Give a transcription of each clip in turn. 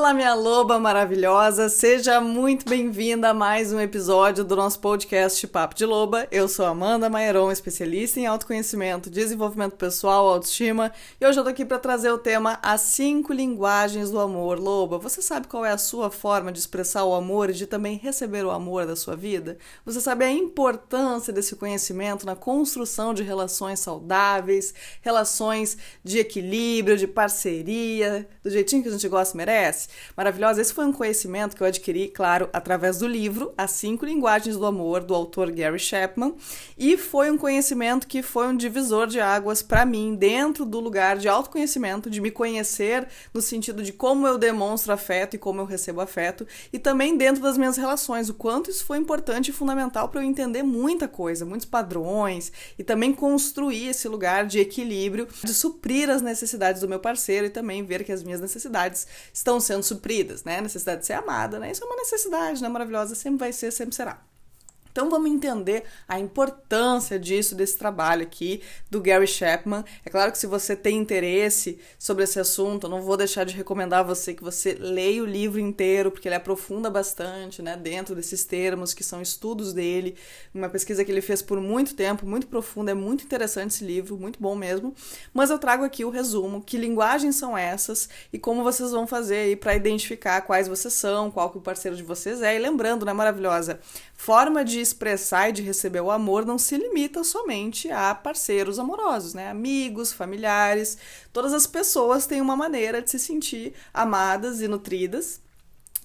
Olá, minha loba maravilhosa, seja muito bem-vinda a mais um episódio do nosso podcast Papo de Loba. Eu sou Amanda Maieron, especialista em autoconhecimento, desenvolvimento pessoal, autoestima, e hoje eu tô aqui para trazer o tema As cinco linguagens do amor. Loba, você sabe qual é a sua forma de expressar o amor e de também receber o amor da sua vida? Você sabe a importância desse conhecimento na construção de relações saudáveis, relações de equilíbrio, de parceria, do jeitinho que a gente gosta e merece? Maravilhosa. Esse foi um conhecimento que eu adquiri, claro, através do livro As Cinco Linguagens do Amor, do autor Gary Chapman, e foi um conhecimento que foi um divisor de águas para mim, dentro do lugar de autoconhecimento, de me conhecer no sentido de como eu demonstro afeto e como eu recebo afeto, e também dentro das minhas relações, o quanto isso foi importante e fundamental para eu entender muita coisa, muitos padrões, e também construir esse lugar de equilíbrio, de suprir as necessidades do meu parceiro e também ver que as minhas necessidades estão sendo supridas, né? A necessidade de ser amada, né? Isso é uma necessidade, né? Maravilhosa, sempre vai ser, sempre será. Então vamos entender a importância disso, desse trabalho aqui do Gary Chapman. É claro que se você tem interesse sobre esse assunto, eu não vou deixar de recomendar a você que você leia o livro inteiro, porque ele aprofunda bastante, né, dentro desses termos que são estudos dele, uma pesquisa que ele fez por muito tempo, muito profunda, é muito interessante esse livro, muito bom mesmo. Mas eu trago aqui o resumo, que linguagens são essas e como vocês vão fazer aí para identificar quais vocês são, qual que o parceiro de vocês é. E lembrando, né, maravilhosa, forma de expressar e de receber o amor não se limita somente a parceiros amorosos, né? Amigos, familiares, todas as pessoas têm uma maneira de se sentir amadas e nutridas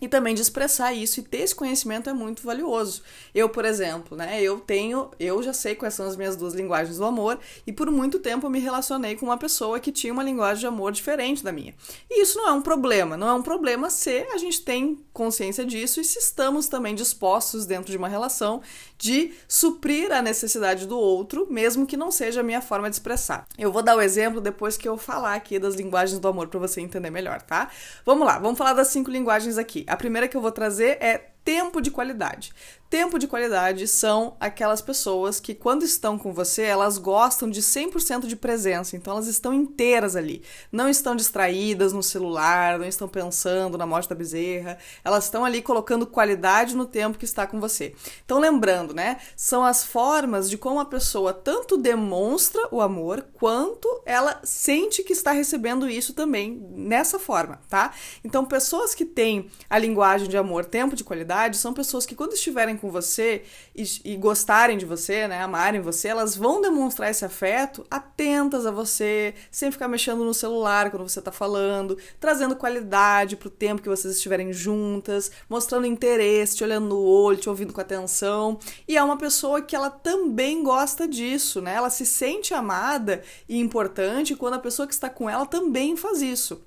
e também de expressar isso e ter esse conhecimento é muito valioso. Eu, por exemplo, né, eu tenho, eu já sei quais são as minhas duas linguagens do amor e por muito tempo eu me relacionei com uma pessoa que tinha uma linguagem de amor diferente da minha. E isso não é um problema, não é um problema se a gente tem consciência disso e se estamos também dispostos dentro de uma relação de suprir a necessidade do outro, mesmo que não seja a minha forma de expressar. Eu vou dar o exemplo depois que eu falar aqui das linguagens do amor para você entender melhor, tá? Vamos lá, vamos falar das cinco linguagens aqui. A primeira que eu vou trazer é tempo de qualidade. Tempo de qualidade são aquelas pessoas que, quando estão com você, elas gostam de 100% de presença, então elas estão inteiras ali. Não estão distraídas no celular, não estão pensando na morte da bezerra, elas estão ali colocando qualidade no tempo que está com você. Então, lembrando, né? São as formas de como a pessoa tanto demonstra o amor, quanto ela sente que está recebendo isso também nessa forma, tá? Então, pessoas que têm a linguagem de amor, tempo de qualidade, verdade, são pessoas que, quando estiverem com você e, e, gostarem de você, né, amarem você, elas vão demonstrar esse afeto atentas a você, sem ficar mexendo no celular quando você tá falando, trazendo qualidade pro tempo que vocês estiverem juntas, mostrando interesse, te olhando no olho, te ouvindo com atenção. E é uma pessoa que ela também gosta disso, né? Ela se sente amada e importante quando a pessoa que está com ela também faz isso.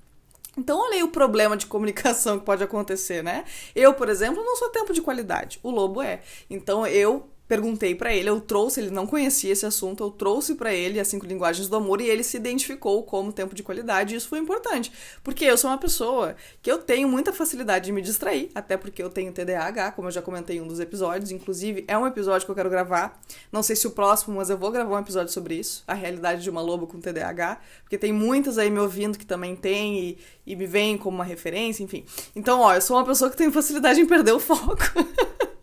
Então, olha aí o problema de comunicação que pode acontecer, né? Eu, por exemplo, não sou tempo de qualidade. O lobo é. Então, eu perguntei para ele, eu trouxe, ele não conhecia esse assunto, eu trouxe para ele as cinco linguagens do amor e ele se identificou como tempo de qualidade, e isso foi importante, porque eu sou uma pessoa que eu tenho muita facilidade de me distrair, até porque eu tenho TDAH, como eu já comentei em um dos episódios, inclusive é um episódio que eu quero gravar, não sei se o próximo, mas eu vou gravar um episódio sobre isso, a realidade de uma loba com TDAH, porque tem muitas aí me ouvindo que também tem e, e me veem como uma referência, enfim. Então, ó, eu sou uma pessoa que tem facilidade em perder o foco.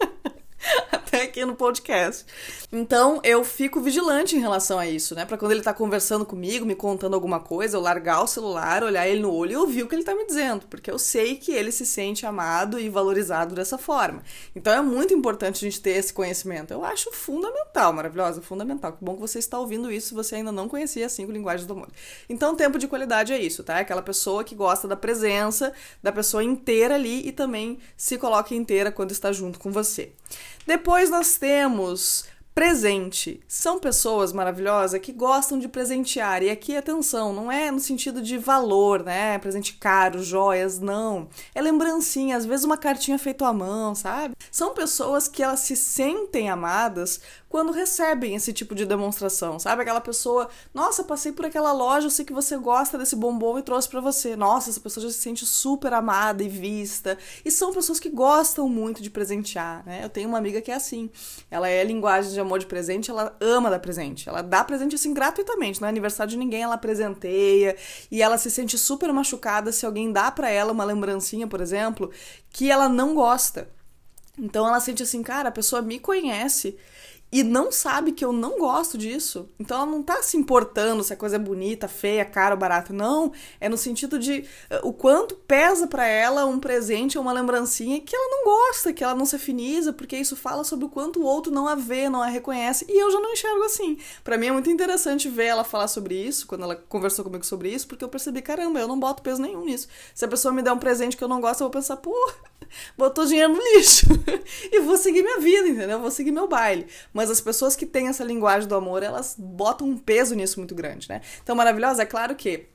aqui no podcast. Então eu fico vigilante em relação a isso, né? Para quando ele tá conversando comigo, me contando alguma coisa, eu largar o celular, olhar ele no olho e ouvir o que ele tá me dizendo, porque eu sei que ele se sente amado e valorizado dessa forma. Então é muito importante a gente ter esse conhecimento. Eu acho fundamental, maravilhosa, fundamental. Que bom que você está ouvindo isso se você ainda não conhecia as cinco linguagens do amor. Então, tempo de qualidade é isso, tá? É aquela pessoa que gosta da presença da pessoa inteira ali e também se coloca inteira quando está junto com você. Depois nós temos presente. São pessoas maravilhosas que gostam de presentear. E aqui, atenção, não é no sentido de valor, né? Presente caro, joias, não. É lembrancinha, às vezes uma cartinha feita à mão, sabe? São pessoas que elas se sentem amadas quando recebem esse tipo de demonstração, sabe? Aquela pessoa, nossa, passei por aquela loja, eu sei que você gosta desse bombom e trouxe para você. Nossa, essa pessoa já se sente super amada e vista. E são pessoas que gostam muito de presentear, né? Eu tenho uma amiga que é assim. Ela é linguagem de amor de presente, ela ama dar presente. Ela dá presente assim gratuitamente, não é aniversário de ninguém, ela presenteia e ela se sente super machucada se alguém dá para ela uma lembrancinha, por exemplo, que ela não gosta. Então ela sente assim, cara, a pessoa me conhece e não sabe que eu não gosto disso. Então ela não tá se importando se a coisa é bonita, feia, cara ou barata. Não, é no sentido de uh, o quanto pesa para ela um presente ou uma lembrancinha que ela não gosta, que ela não se afiniza, porque isso fala sobre o quanto o outro não a vê, não a reconhece. E eu já não enxergo assim. Para mim é muito interessante ver ela falar sobre isso, quando ela conversou comigo sobre isso, porque eu percebi, caramba, eu não boto peso nenhum nisso. Se a pessoa me der um presente que eu não gosto, eu vou pensar, pô, botou dinheiro no lixo. e vou seguir minha vida, entendeu? Vou seguir meu baile. Mas as pessoas que têm essa linguagem do amor, elas botam um peso nisso muito grande, né? Então, maravilhosa, é claro que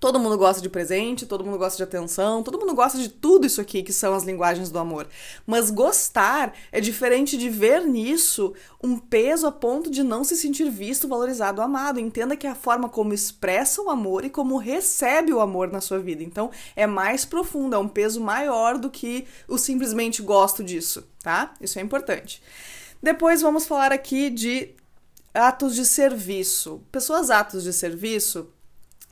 Todo mundo gosta de presente, todo mundo gosta de atenção, todo mundo gosta de tudo isso aqui que são as linguagens do amor. Mas gostar é diferente de ver nisso um peso a ponto de não se sentir visto, valorizado, amado. Entenda que é a forma como expressa o amor e como recebe o amor na sua vida. Então é mais profundo, é um peso maior do que o simplesmente gosto disso, tá? Isso é importante. Depois vamos falar aqui de atos de serviço. Pessoas atos de serviço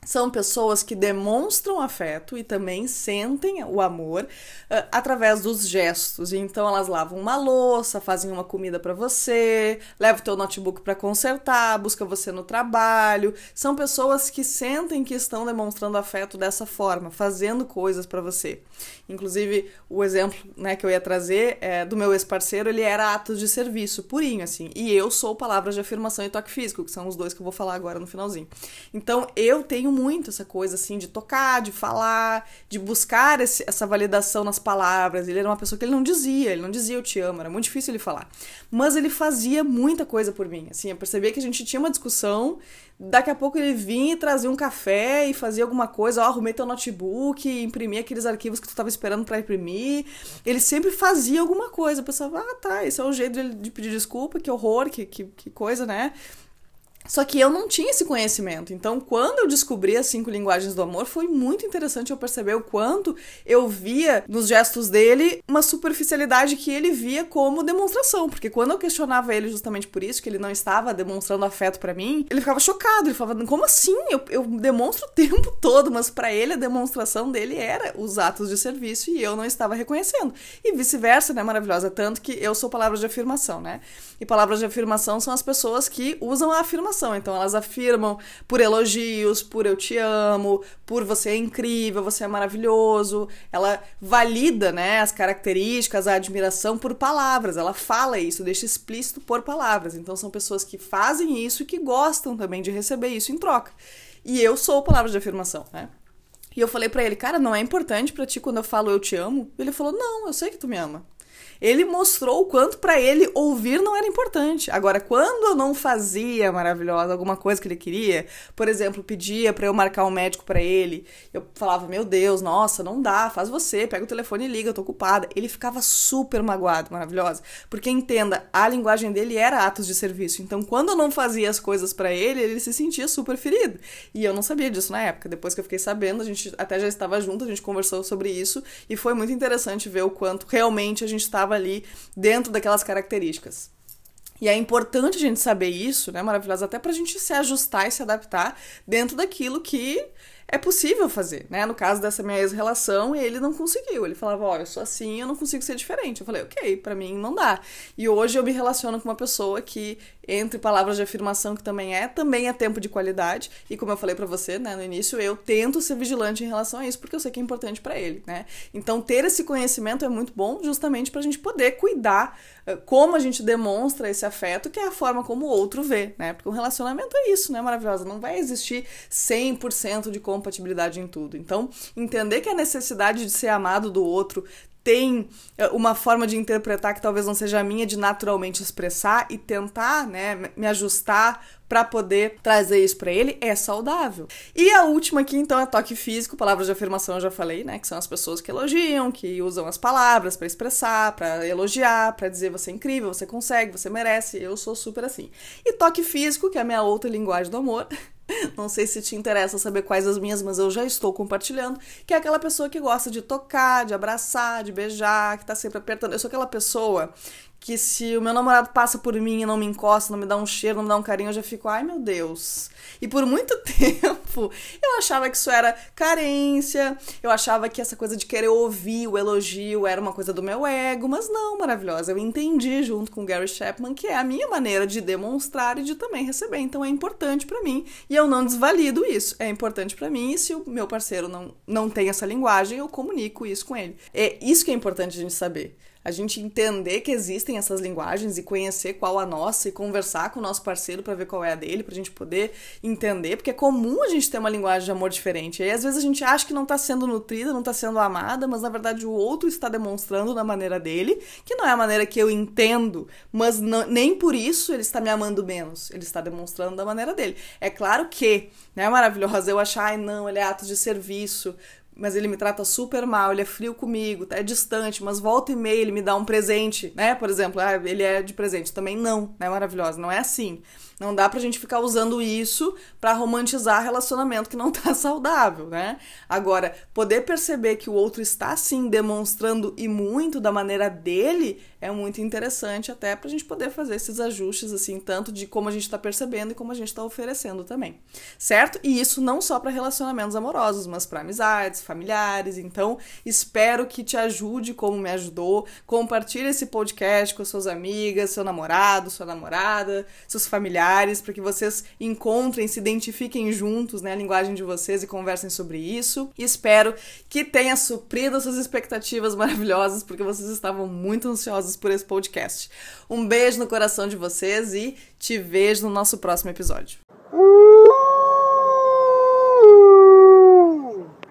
são pessoas que demonstram afeto e também sentem o amor uh, através dos gestos. Então elas lavam uma louça, fazem uma comida para você, levam teu notebook para consertar, busca você no trabalho. São pessoas que sentem que estão demonstrando afeto dessa forma, fazendo coisas para você. Inclusive, o exemplo, né, que eu ia trazer é do meu ex-parceiro, ele era atos de serviço, purinho assim. E eu sou palavras de afirmação e toque físico, que são os dois que eu vou falar agora no finalzinho. Então, eu tenho muito essa coisa assim de tocar, de falar, de buscar esse, essa validação nas palavras. Ele era uma pessoa que ele não dizia, ele não dizia eu te amo, era muito difícil ele falar. Mas ele fazia muita coisa por mim. Assim, eu percebia que a gente tinha uma discussão, daqui a pouco ele vinha e trazia um café e fazia alguma coisa, ó, arrumei teu notebook, imprimi aqueles arquivos que tu estava esperando para imprimir. Ele sempre fazia alguma coisa. Eu pensava, ah, tá, esse é o jeito de, de pedir desculpa, que horror, que, que, que coisa, né? Só que eu não tinha esse conhecimento. Então, quando eu descobri as cinco linguagens do amor, foi muito interessante eu perceber o quanto eu via nos gestos dele uma superficialidade que ele via como demonstração. Porque quando eu questionava ele justamente por isso, que ele não estava demonstrando afeto para mim, ele ficava chocado. Ele falava, como assim? Eu, eu demonstro o tempo todo, mas para ele a demonstração dele era os atos de serviço e eu não estava reconhecendo. E vice-versa, né? Maravilhosa. Tanto que eu sou palavras de afirmação, né? E palavras de afirmação são as pessoas que usam a afirmação Então elas afirmam por elogios, por eu te amo, por você é incrível, você é maravilhoso. Ela valida, né, as características, a admiração por palavras. Ela fala isso, deixa explícito por palavras. Então são pessoas que fazem isso e que gostam também de receber isso em troca. E eu sou palavras de afirmação, né? E eu falei para ele, cara, não é importante para ti quando eu falo eu te amo? Ele falou, não, eu sei que tu me ama ele mostrou o quanto para ele ouvir não era importante. Agora, quando eu não fazia maravilhosa alguma coisa que ele queria, por exemplo, pedia para eu marcar um médico para ele, eu falava: "Meu Deus, nossa, não dá, faz você, pega o telefone e liga, eu tô ocupada". Ele ficava super magoado, maravilhosa, porque entenda, a linguagem dele era atos de serviço. Então, quando eu não fazia as coisas para ele, ele se sentia super ferido. E eu não sabia disso na época. Depois que eu fiquei sabendo, a gente até já estava junto, a gente conversou sobre isso e foi muito interessante ver o quanto realmente a gente estava estava ali dentro daquelas características. E é importante a gente saber isso, né, maravilhosa, até pra gente se ajustar e se adaptar dentro daquilo que é possível fazer, né? No caso dessa minha ex-relação, ele não conseguiu. Ele falava, ó, oh, eu sou assim, eu não consigo ser diferente. Eu falei, ok, para mim não dá. E hoje eu me relaciono com uma pessoa que, entre palavras de afirmação, que também é, também é tempo de qualidade. E como eu falei para você, né, no início, eu tento ser vigilante em relação a isso, porque eu sei que é importante para ele, né? Então, ter esse conhecimento é muito bom, justamente pra gente poder cuidar eh, como a gente demonstra esse afeto, que é a forma como o outro vê, né? Porque um relacionamento é isso, né, maravilhosa? Não vai existir 100% de compatibilidade em tudo. Então, entender que a necessidade de ser amado do outro tem eh, uma forma de interpretar que talvez não seja a minha de naturalmente expressar e tentar, né, me ajustar para poder trazer isso para ele é saudável. E a última aqui então é toque físico, palavras de afirmação eu já falei, né, que são as pessoas que elogiam, que usam as palavras para expressar, para elogiar, para dizer você é incrível, você consegue, você merece. Eu sou super assim. E toque físico, que é a minha outra linguagem do amor, Não sei se te interessa saber quais as minhas, mas eu já estou compartilhando. Que é aquela pessoa que gosta de tocar, de abraçar, de beijar, que tá sempre apertando. Eu sou aquela pessoa que se o meu namorado passa por mim e não me encosta, não me dá um cheiro, não me dá um carinho, eu já fico, ai meu Deus. E por muito tempo eu achava que isso era carência, eu achava que essa coisa de querer ouvir o elogio era uma coisa do meu ego, mas não, maravilhosa. Eu entendi junto com o Gary Chapman que é a minha maneira de demonstrar e de também receber. Então é importante para mim e eu não desvalido isso. É importante para mim e se o meu parceiro não, não tem essa linguagem, eu comunico isso com ele. É isso que é importante a gente saber a gente entender que existem essas linguagens e conhecer qual a nossa e conversar com o nosso parceiro para ver qual é a dele, pra gente poder entender, porque é comum a gente ter uma linguagem de amor diferente. E aí às vezes a gente acha que não tá sendo nutrida, não tá sendo amada, mas na verdade o outro está demonstrando da maneira dele, que não é a maneira que eu entendo, mas não, nem por isso ele está me amando menos, ele está demonstrando da maneira dele. É claro que, né, maravilhosa eu achar, ai não, ele é ato de serviço, mas ele me trata super mal, ele é frio comigo, é distante, mas volta e meia ele me dá um presente, né? Por exemplo, ah, ele é de presente. Também não, né? Maravilhosa, não é assim. Não dá pra gente ficar usando isso para romantizar relacionamento que não tá saudável, né? Agora, poder perceber que o outro está sim demonstrando e muito da maneira dele é muito interessante até pra gente poder fazer esses ajustes assim, tanto de como a gente tá percebendo e como a gente tá oferecendo também. Certo? E isso não só para relacionamentos amorosos, mas para amizades, familiares. Então, espero que te ajude como me ajudou. Compartilhe esse podcast com suas amigas, seu namorado, sua namorada, seus familiares familiares, para que vocês encontrem, se identifiquem juntos, né, a linguagem de vocês e conversem sobre isso. E espero que tenha suprido as suas expectativas maravilhosas, porque vocês estavam muito ansiosos por esse podcast. Um beijo no coração de vocês e te vejo no nosso próximo episódio.